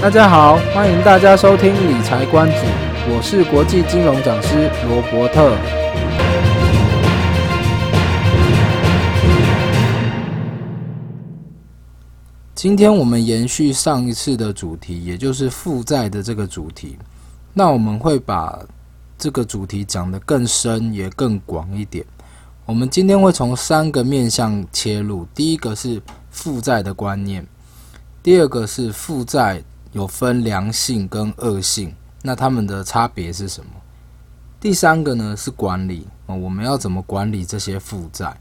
大家好，欢迎大家收听理财观主，我是国际金融讲师罗伯特。今天我们延续上一次的主题，也就是负债的这个主题。那我们会把这个主题讲得更深，也更广一点。我们今天会从三个面向切入，第一个是负债的观念，第二个是负债。有分良性跟恶性，那他们的差别是什么？第三个呢是管理，我们要怎么管理这些负债？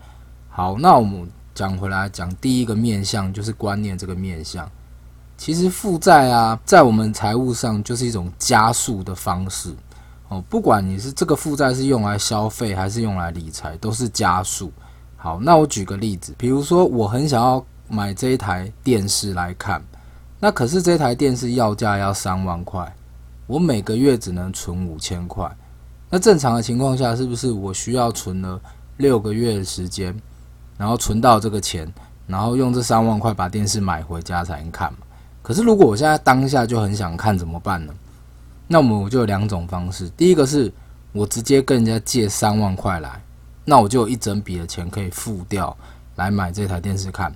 好，那我们讲回来讲第一个面向，就是观念这个面向。其实负债啊，在我们财务上就是一种加速的方式哦。不管你是这个负债是用来消费还是用来理财，都是加速。好，那我举个例子，比如说我很想要买这一台电视来看。那可是这台电视要价要三万块，我每个月只能存五千块。那正常的情况下，是不是我需要存了六个月的时间，然后存到这个钱，然后用这三万块把电视买回家才能看嘛？可是如果我现在当下就很想看，怎么办呢？那我们我就有两种方式。第一个是我直接跟人家借三万块来，那我就有一整笔的钱可以付掉来买这台电视看。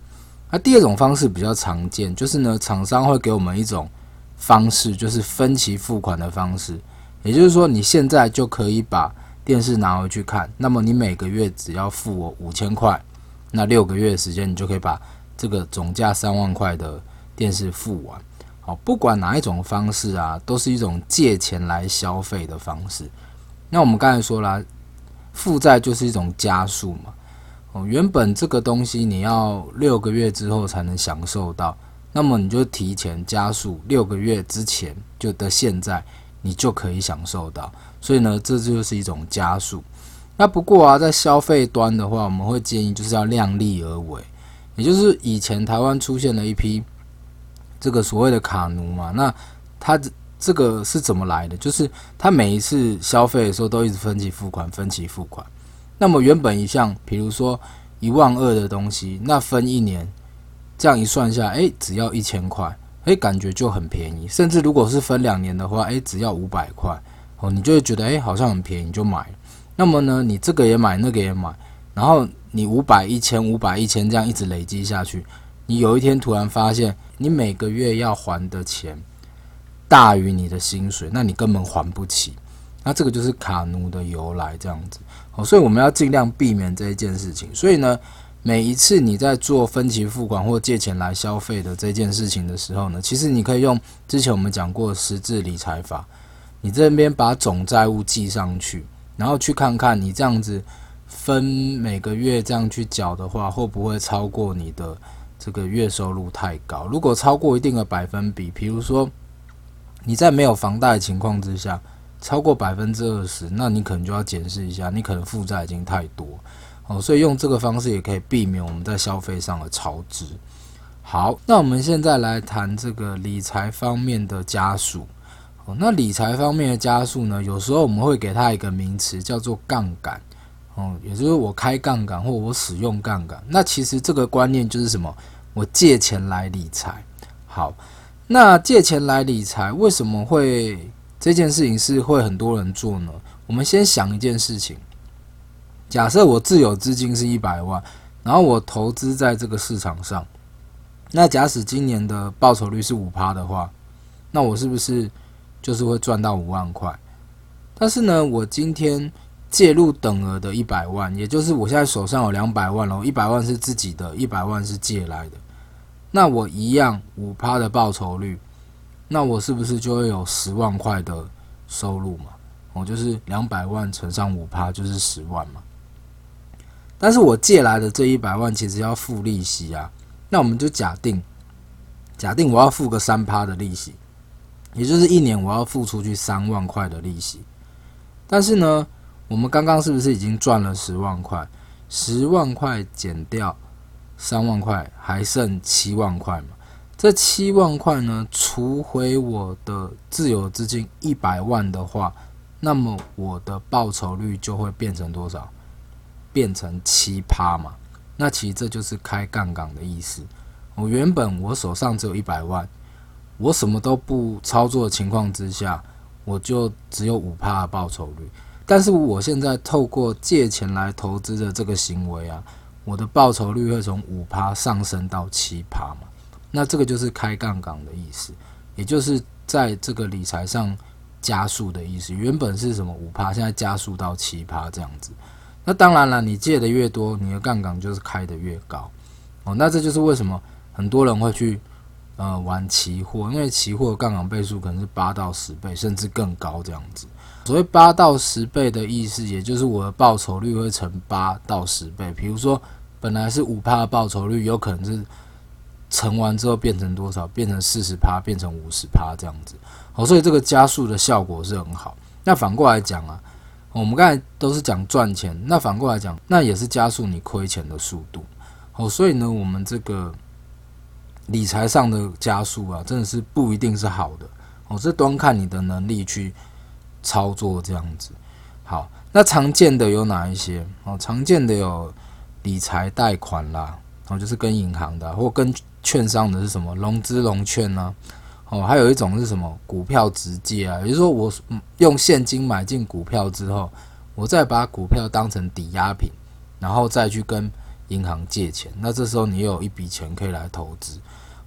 那第二种方式比较常见，就是呢，厂商会给我们一种方式，就是分期付款的方式。也就是说，你现在就可以把电视拿回去看，那么你每个月只要付我五千块，那六个月的时间，你就可以把这个总价三万块的电视付完。好，不管哪一种方式啊，都是一种借钱来消费的方式。那我们刚才说了，负债就是一种加速嘛。哦，原本这个东西你要六个月之后才能享受到，那么你就提前加速六个月之前就的现在，你就可以享受到。所以呢，这就是一种加速。那不过啊，在消费端的话，我们会建议就是要量力而为，也就是以前台湾出现了一批这个所谓的卡奴嘛，那他这个是怎么来的？就是他每一次消费的时候都一直分期付款，分期付款。那么原本一项，比如说一万二的东西，那分一年，这样一算下，哎，只要一千块，哎，感觉就很便宜。甚至如果是分两年的话，哎，只要五百块，哦，你就会觉得，哎，好像很便宜，就买。那么呢，你这个也买，那个也买，然后你五百、一千、五百、一千这样一直累积下去，你有一天突然发现，你每个月要还的钱大于你的薪水，那你根本还不起。那这个就是卡奴的由来，这样子。哦，所以我们要尽量避免这一件事情。所以呢，每一次你在做分期付款或借钱来消费的这件事情的时候呢，其实你可以用之前我们讲过十字理财法，你这边把总债务记上去，然后去看看你这样子分每个月这样去缴的话，会不会超过你的这个月收入太高？如果超过一定的百分比，比如说你在没有房贷情况之下。超过百分之二十，那你可能就要检视一下，你可能负债已经太多哦，所以用这个方式也可以避免我们在消费上的超支。好，那我们现在来谈这个理财方面的加速哦。那理财方面的加速呢，有时候我们会给它一个名词叫做杠杆哦，也就是我开杠杆或我使用杠杆。那其实这个观念就是什么？我借钱来理财。好，那借钱来理财为什么会？这件事情是会很多人做呢。我们先想一件事情，假设我自有资金是一百万，然后我投资在这个市场上，那假使今年的报酬率是五趴的话，那我是不是就是会赚到五万块？但是呢，我今天介入等额的一百万，也就是我现在手上有两百万，然后一百万是自己的，一百万是借来的，那我一样五趴的报酬率。那我是不是就会有十万块的收入嘛？我就是两百万乘上五趴就是十万嘛。但是我借来的这一百万其实要付利息啊。那我们就假定，假定我要付个三趴的利息，也就是一年我要付出去三万块的利息。但是呢，我们刚刚是不是已经赚了十万块？十万块减掉三万块，还剩七万块嘛？这七万块呢，除回我的自有资金一百万的话，那么我的报酬率就会变成多少？变成七趴嘛。那其实这就是开杠杆的意思。我原本我手上只有一百万，我什么都不操作的情况之下，我就只有五趴的报酬率。但是我现在透过借钱来投资的这个行为啊，我的报酬率会从五趴上升到七趴嘛。那这个就是开杠杆的意思，也就是在这个理财上加速的意思。原本是什么五趴，现在加速到七趴这样子。那当然了，你借的越多，你的杠杆就是开的越高。哦，那这就是为什么很多人会去呃玩期货，因为期货杠杆倍数可能是八到十倍，甚至更高这样子。所谓八到十倍的意思，也就是我的报酬率会乘八到十倍。比如说，本来是五趴的报酬率，有可能是乘完之后变成多少？变成四十趴，变成五十趴这样子。好，所以这个加速的效果是很好。那反过来讲啊，我们刚才都是讲赚钱，那反过来讲，那也是加速你亏钱的速度。好，所以呢，我们这个理财上的加速啊，真的是不一定是好的。哦，这端看你的能力去。操作这样子，好，那常见的有哪一些？哦，常见的有理财贷款啦，然哦，就是跟银行的，或跟券商的是什么融资融券呢？哦，还有一种是什么股票直借啊，也就是说我用现金买进股票之后，我再把股票当成抵押品，然后再去跟银行借钱，那这时候你又有一笔钱可以来投资。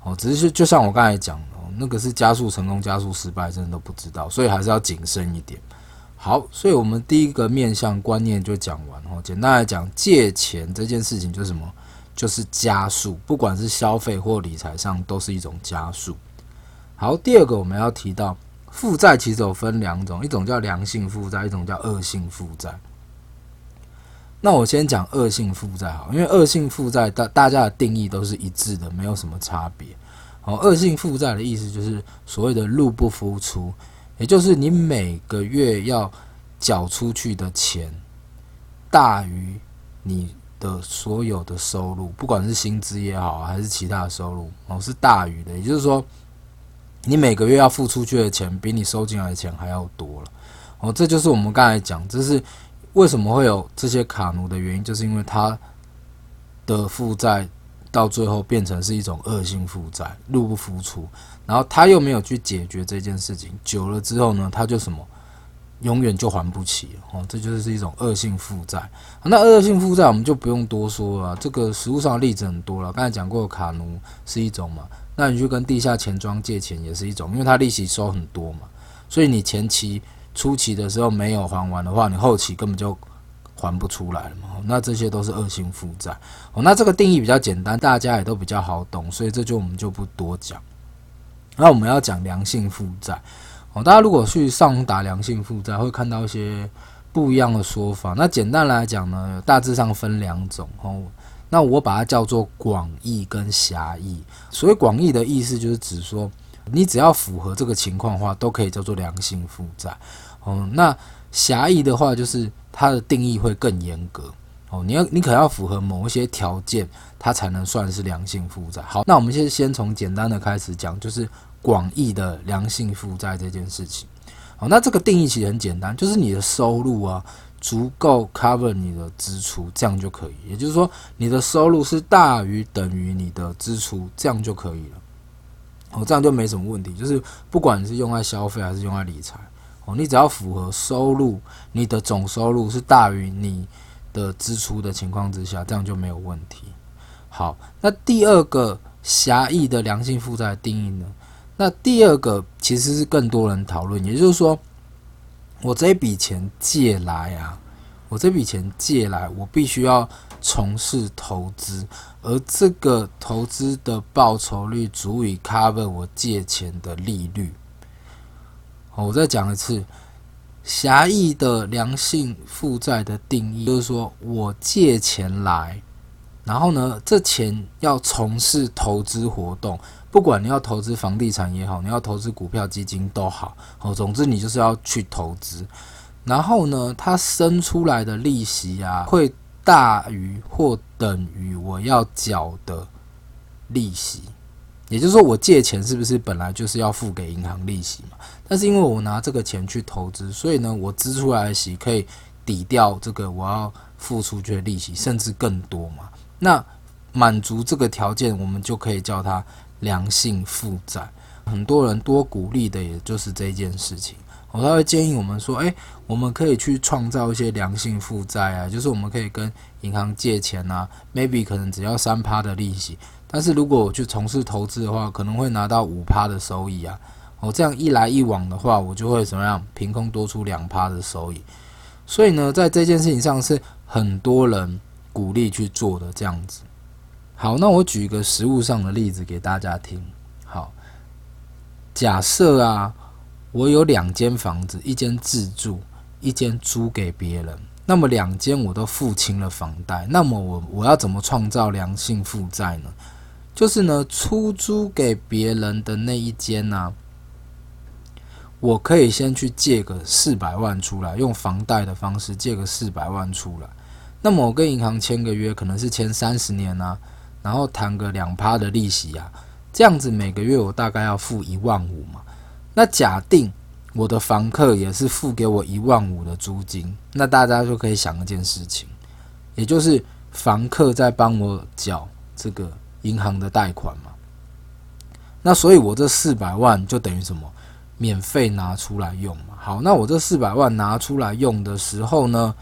哦，只是就像我刚才讲的。那个是加速成功、加速失败，真的都不知道，所以还是要谨慎一点。好，所以我们第一个面向观念就讲完哦。简单来讲，借钱这件事情就是什么？就是加速，不管是消费或理财上，都是一种加速。好，第二个我们要提到负债，其实有分两种，一种叫良性负债，一种叫恶性负债。那我先讲恶性负债好，因为恶性负债大大家的定义都是一致的，没有什么差别。好，恶性负债的意思就是所谓的入不敷出，也就是你每个月要缴出去的钱大于你的所有的收入，不管是薪资也好，还是其他的收入，哦，是大于的。也就是说，你每个月要付出去的钱比你收进来的钱还要多了。哦，这就是我们刚才讲，这是为什么会有这些卡奴的原因，就是因为他的负债。到最后变成是一种恶性负债，入不敷出，然后他又没有去解决这件事情，久了之后呢，他就什么，永远就还不起哦，这就是一种恶性负债。那恶性负债我们就不用多说了，这个实物上的例子很多了，刚才讲过卡奴是一种嘛，那你去跟地下钱庄借钱也是一种，因为它利息收很多嘛，所以你前期初期的时候没有还完的话，你后期根本就。还不出来了嘛？那这些都是恶性负债哦。那这个定义比较简单，大家也都比较好懂，所以这就我们就不多讲。那我们要讲良性负债哦。大家如果去上打良性负债，会看到一些不一样的说法。那简单来讲呢，大致上分两种哦。那我把它叫做广义跟狭义。所谓广义的意思就是指说，你只要符合这个情况的话，都可以叫做良性负债哦。那狭义的话就是。它的定义会更严格哦，你要你可要符合某一些条件，它才能算是良性负债。好，那我们先先从简单的开始讲，就是广义的良性负债这件事情。好，那这个定义其实很简单，就是你的收入啊足够 cover 你的支出，这样就可以。也就是说，你的收入是大于等于你的支出，这样就可以了。哦，这样就没什么问题，就是不管是用来消费还是用来理财。哦，你只要符合收入，你的总收入是大于你的支出的情况之下，这样就没有问题。好，那第二个狭义的良性负债定义呢？那第二个其实是更多人讨论，也就是说，我这笔钱借来啊，我这笔钱借来，我必须要从事投资，而这个投资的报酬率足以 cover 我借钱的利率。我再讲一次，狭义的良性负债的定义就是说，我借钱来，然后呢，这钱要从事投资活动，不管你要投资房地产也好，你要投资股票基金都好，哦，总之你就是要去投资，然后呢，它生出来的利息啊，会大于或等于我要缴的利息。也就是说，我借钱是不是本来就是要付给银行利息嘛？但是因为我拿这个钱去投资，所以呢，我支出来的息可以抵掉这个我要付出去的利息，甚至更多嘛。那满足这个条件，我们就可以叫它良性负债。很多人多鼓励的也就是这件事情。我他会建议我们说，诶，我们可以去创造一些良性负债啊，就是我们可以跟银行借钱啊，maybe 可能只要三趴的利息，但是如果我去从事投资的话，可能会拿到五趴的收益啊。哦，这样一来一往的话，我就会怎么样？凭空多出两趴的收益。所以呢，在这件事情上是很多人鼓励去做的这样子。好，那我举一个实物上的例子给大家听。好，假设啊。我有两间房子，一间自住，一间租给别人。那么两间我都付清了房贷。那么我我要怎么创造良性负债呢？就是呢，出租给别人的那一间呢、我可以先去借个四百万出来，用房贷的方式借个四百万出来。那么我跟银行签个约，可能是签三十年啊，然后谈个两趴的利息啊，这样子每个月我大概要付一万五嘛。那假定我的房客也是付给我一万五的租金，那大家就可以想一件事情，也就是房客在帮我缴这个银行的贷款嘛。那所以，我这四百万就等于什么？免费拿出来用嘛。好，那我这四百万拿出来用的时候呢，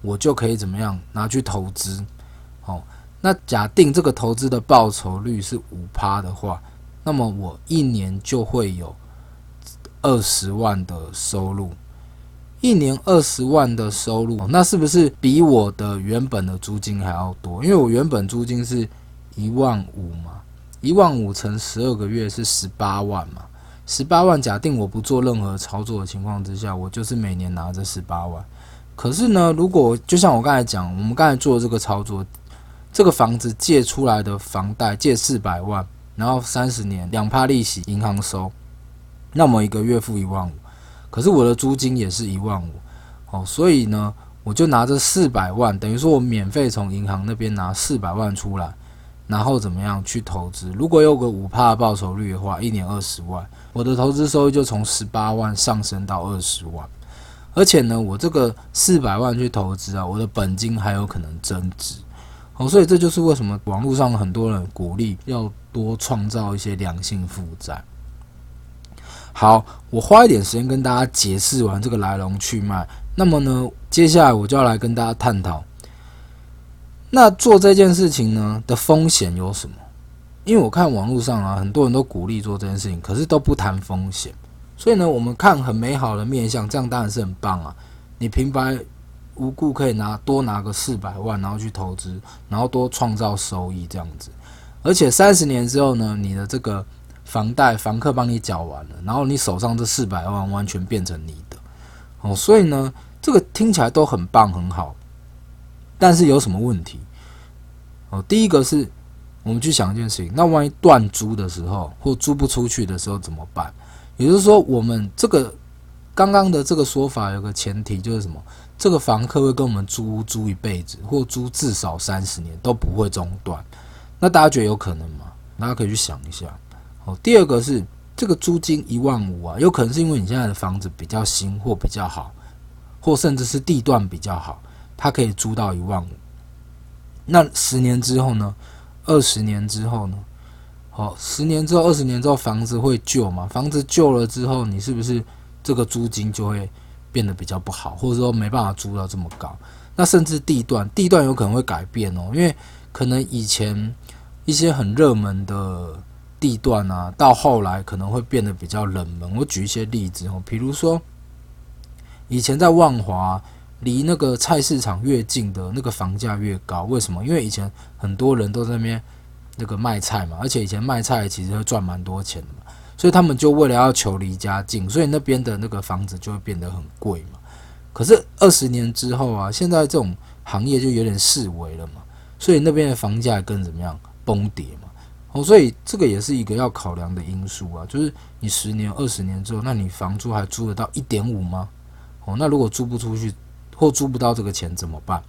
我就可以怎么样？拿去投资。那假定这个投资的报酬率是五趴的话，那么我一年就会有。二十万的收入，一年二十万的收入，那是不是比我的原本的租金还要多？因为我原本租金是一万五嘛，一万五乘十二个月是十八万嘛，十八万假定我不做任何操作的情况之下，我就是每年拿着十八万。可是呢，如果就像我刚才讲，我们刚才做这个操作，这个房子借出来的房贷借四百万，然后三十年两趴利息，银行收。那么一个月付一万五，可是我的租金也是一万五，哦，所以呢，我就拿着四百万，等于说我免费从银行那边拿四百万出来，然后怎么样去投资？如果有个五趴报酬率的话，一年二十万，我的投资收益就从十八万上升到二十万，而且呢，我这个四百万去投资啊，我的本金还有可能增值，哦，所以这就是为什么网络上很多人鼓励要多创造一些良性负债。好，我花一点时间跟大家解释完这个来龙去脉。那么呢，接下来我就要来跟大家探讨，那做这件事情呢的风险有什么？因为我看网络上啊，很多人都鼓励做这件事情，可是都不谈风险。所以呢，我们看很美好的面向，这样当然是很棒啊。你平白无故可以拿多拿个四百万，然后去投资，然后多创造收益这样子。而且三十年之后呢，你的这个。房贷房客帮你缴完了，然后你手上这四百万完全变成你的哦，所以呢，这个听起来都很棒很好，但是有什么问题？哦，第一个是我们去想一件事情，那万一断租的时候或租不出去的时候怎么办？也就是说，我们这个刚刚的这个说法有个前提就是什么？这个房客会跟我们租租一辈子，或租至少三十年都不会中断。那大家觉得有可能吗？大家可以去想一下。第二个是这个租金一万五啊，有可能是因为你现在的房子比较新或比较好，或甚至是地段比较好，它可以租到一万五。那十年之后呢？二十年之后呢？好，十年之后、二十年之后，房子会旧嘛？房子旧了之后，你是不是这个租金就会变得比较不好，或者说没办法租到这么高？那甚至地段，地段有可能会改变哦，因为可能以前一些很热门的。地段啊，到后来可能会变得比较冷门。我举一些例子哦，比如说以前在万华，离那个菜市场越近的那个房价越高。为什么？因为以前很多人都在那边那个卖菜嘛，而且以前卖菜其实会赚蛮多钱的，所以他们就为了要求离家近，所以那边的那个房子就会变得很贵嘛。可是二十年之后啊，现在这种行业就有点式微了嘛，所以那边的房价跟怎么样崩跌嘛。哦，所以这个也是一个要考量的因素啊，就是你十年、二十年之后，那你房租还租得到一点五吗？哦，那如果租不出去或租不到这个钱怎么办？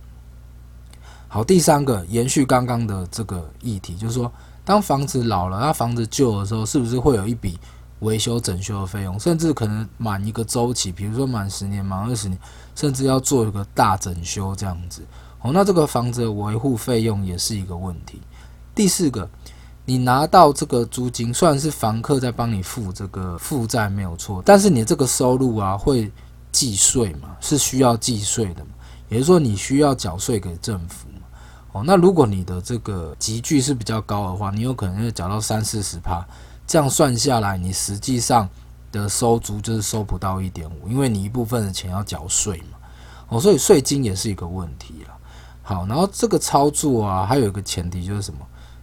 好，第三个延续刚刚的这个议题，就是说，当房子老了、那房子旧的时候，是不是会有一笔维修整修的费用？甚至可能满一个周期，比如说满十年、满二十年，甚至要做一个大整修这样子。哦，那这个房子的维护费用也是一个问题。第四个。你拿到这个租金，虽然是房客在帮你付这个负债没有错，但是你这个收入啊会计税嘛，是需要计税的，也就是说你需要缴税给政府。哦，那如果你的这个集聚是比较高的话，你有可能会缴到三四十趴，这样算下来，你实际上的收租就是收不到一点五，因为你一部分的钱要缴税嘛。哦，所以税金也是一个问题了。好，然后这个操作啊，还有一个前提就是什么？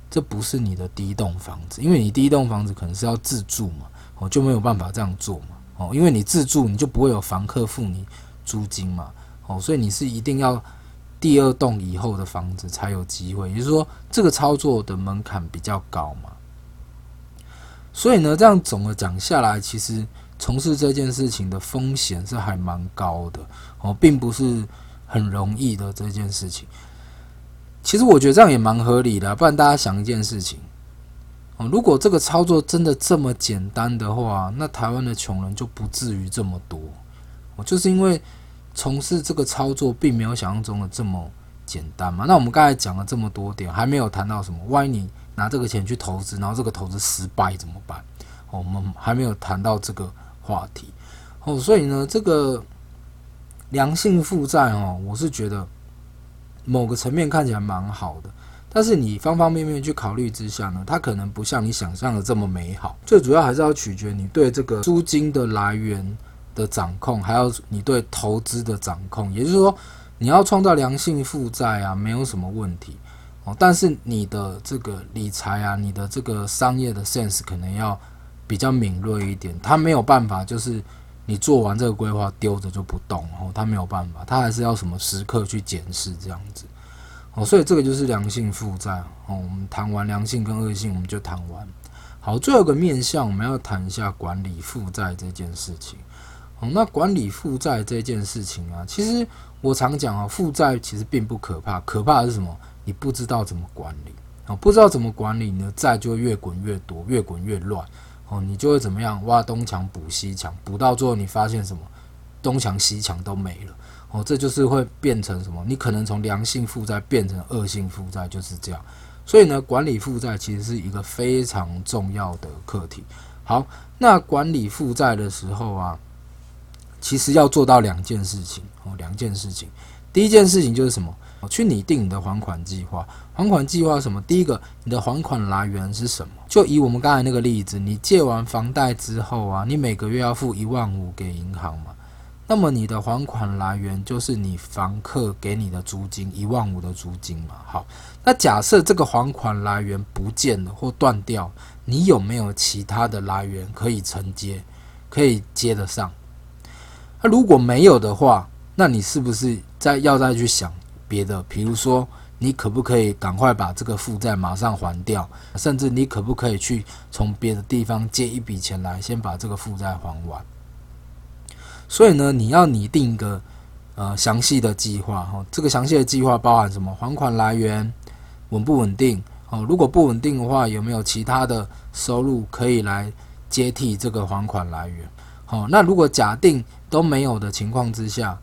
这不是你的第一栋房子，因为你第一栋房子可能是要自住嘛，哦，就没有办法这样做嘛，哦，因为你自住你就不会有房客付你租金嘛，哦，所以你是一定要第二栋以后的房子才有机会，也就是说这个操作的门槛比较高嘛，所以呢，这样总的讲下来，其实从事这件事情的风险是还蛮高的，哦，并不是很容易的这件事情。其实我觉得这样也蛮合理的，不然大家想一件事情哦，如果这个操作真的这么简单的话，那台湾的穷人就不至于这么多。哦，就是因为从事这个操作并没有想象中的这么简单嘛。那我们刚才讲了这么多点，还没有谈到什么，万一你拿这个钱去投资，然后这个投资失败怎么办？我们还没有谈到这个话题。哦，所以呢，这个良性负债哦，我是觉得。某个层面看起来蛮好的，但是你方方面面去考虑之下呢，它可能不像你想象的这么美好。最主要还是要取决你对这个租金的来源的掌控，还有你对投资的掌控。也就是说，你要创造良性负债啊，没有什么问题哦。但是你的这个理财啊，你的这个商业的 sense 可能要比较敏锐一点。他没有办法就是。你做完这个规划丢着就不动，哦，他没有办法，他还是要什么时刻去检视这样子，哦，所以这个就是良性负债，哦，我们谈完良性跟恶性，我们就谈完。好，最后一个面向，我们要谈一下管理负债这件事情。哦，那管理负债这件事情啊，其实我常讲啊，负债其实并不可怕，可怕的是什么？你不知道怎么管理，哦，不知道怎么管理，你的债就越滚越多，越滚越乱。哦，你就会怎么样？挖东墙补西墙，补到最后你发现什么？东墙西墙都没了。哦，这就是会变成什么？你可能从良性负债变成恶性负债，就是这样。所以呢，管理负债其实是一个非常重要的课题。好，那管理负债的时候啊，其实要做到两件事情。哦，两件事情。第一件事情就是什么？去拟定你的还款计划。还款计划什么？第一个，你的还款来源是什么？就以我们刚才那个例子，你借完房贷之后啊，你每个月要付一万五给银行嘛。那么你的还款来源就是你房客给你的租金一万五的租金嘛。好，那假设这个还款来源不见了或断掉，你有没有其他的来源可以承接，可以接得上？那如果没有的话，那你是不是再要再去想？别的，比如说，你可不可以赶快把这个负债马上还掉？甚至你可不可以去从别的地方借一笔钱来，先把这个负债还完？所以呢，你要拟定一个呃详细的计划哈。这个详细的计划包含什么？还款来源稳不稳定？哦，如果不稳定的话，有没有其他的收入可以来接替这个还款来源？好，那如果假定都没有的情况之下。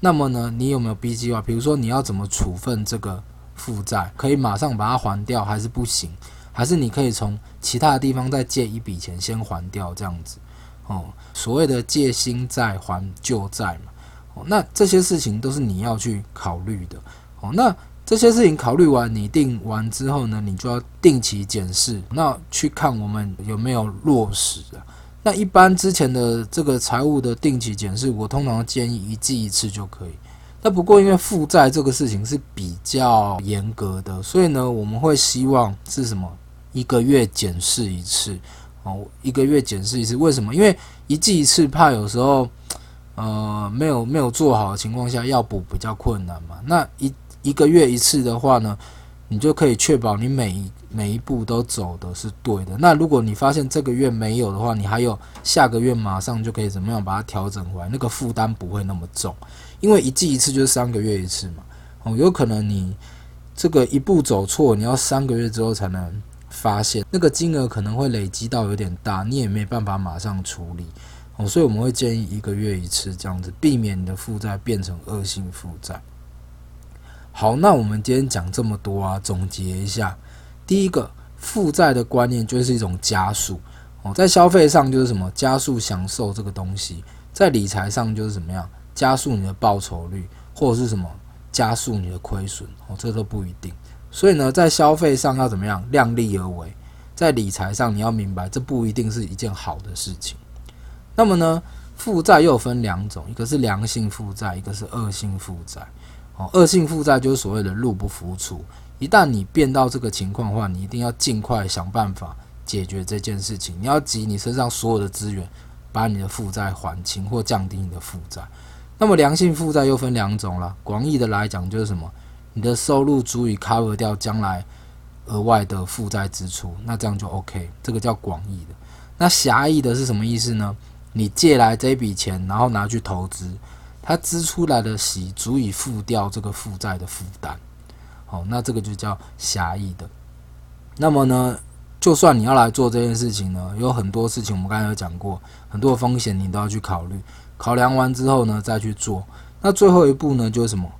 那么呢，你有没有 B 计划？比如说你要怎么处分这个负债？可以马上把它还掉，还是不行？还是你可以从其他的地方再借一笔钱先还掉？这样子哦，所谓的借新债还旧债嘛。哦，那这些事情都是你要去考虑的。哦，那这些事情考虑完、拟定完之后呢，你就要定期检视，那去看我们有没有落实啊。那一般之前的这个财务的定期检视，我通常建议一季一次就可以。那不过因为负债这个事情是比较严格的，所以呢，我们会希望是什么？一个月检视一次哦，一个月检视一次。为什么？因为一季一次，怕有时候呃没有没有做好的情况下要补比较困难嘛。那一一个月一次的话呢，你就可以确保你每一。每一步都走的是对的。那如果你发现这个月没有的话，你还有下个月马上就可以怎么样把它调整回来，那个负担不会那么重。因为一季一次就是三个月一次嘛。哦，有可能你这个一步走错，你要三个月之后才能发现，那个金额可能会累积到有点大，你也没办法马上处理。哦，所以我们会建议一个月一次这样子，避免你的负债变成恶性负债。好，那我们今天讲这么多啊，总结一下。第一个，负债的观念就是一种加速哦，在消费上就是什么加速享受这个东西，在理财上就是怎么样加速你的报酬率，或者是什么加速你的亏损哦，这都不一定。所以呢，在消费上要怎么样量力而为，在理财上你要明白，这不一定是一件好的事情。那么呢，负债又分两种，一个是良性负债，一个是恶性负债。哦，恶性负债就是所谓的入不敷出。一旦你变到这个情况的话，你一定要尽快想办法解决这件事情。你要集你身上所有的资源，把你的负债还清或降低你的负债。那么良性负债又分两种了，广义的来讲就是什么？你的收入足以 cover 掉将来额外的负债支出，那这样就 OK。这个叫广义的。那狭义的是什么意思呢？你借来这笔钱，然后拿去投资，它支出来的息足以付掉这个负债的负担。好，那这个就叫狭义的。那么呢，就算你要来做这件事情呢，有很多事情我们刚才有讲过，很多风险你都要去考虑。考量完之后呢，再去做。那最后一步呢，就是什么？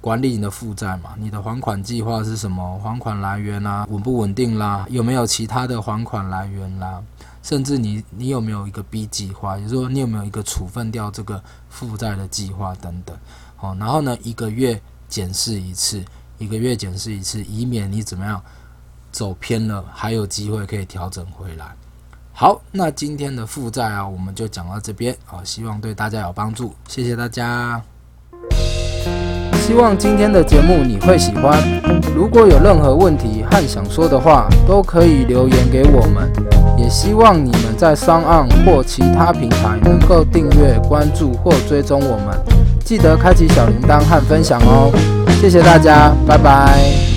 管理你的负债嘛。你的还款计划是什么？还款来源啦，稳不稳定啦？有没有其他的还款来源啦？甚至你你有没有一个 B 计划，也就是说你有没有一个处分掉这个负债的计划等等，好，然后呢，一个月检视一次，一个月检视一次，以免你怎么样走偏了，还有机会可以调整回来。好，那今天的负债啊，我们就讲到这边啊，希望对大家有帮助，谢谢大家。希望今天的节目你会喜欢。如果有任何问题和想说的话，都可以留言给我们。希望你们在商岸或其他平台能够订阅、关注或追踪我们。记得开启小铃铛和分享哦。谢谢大家，拜拜。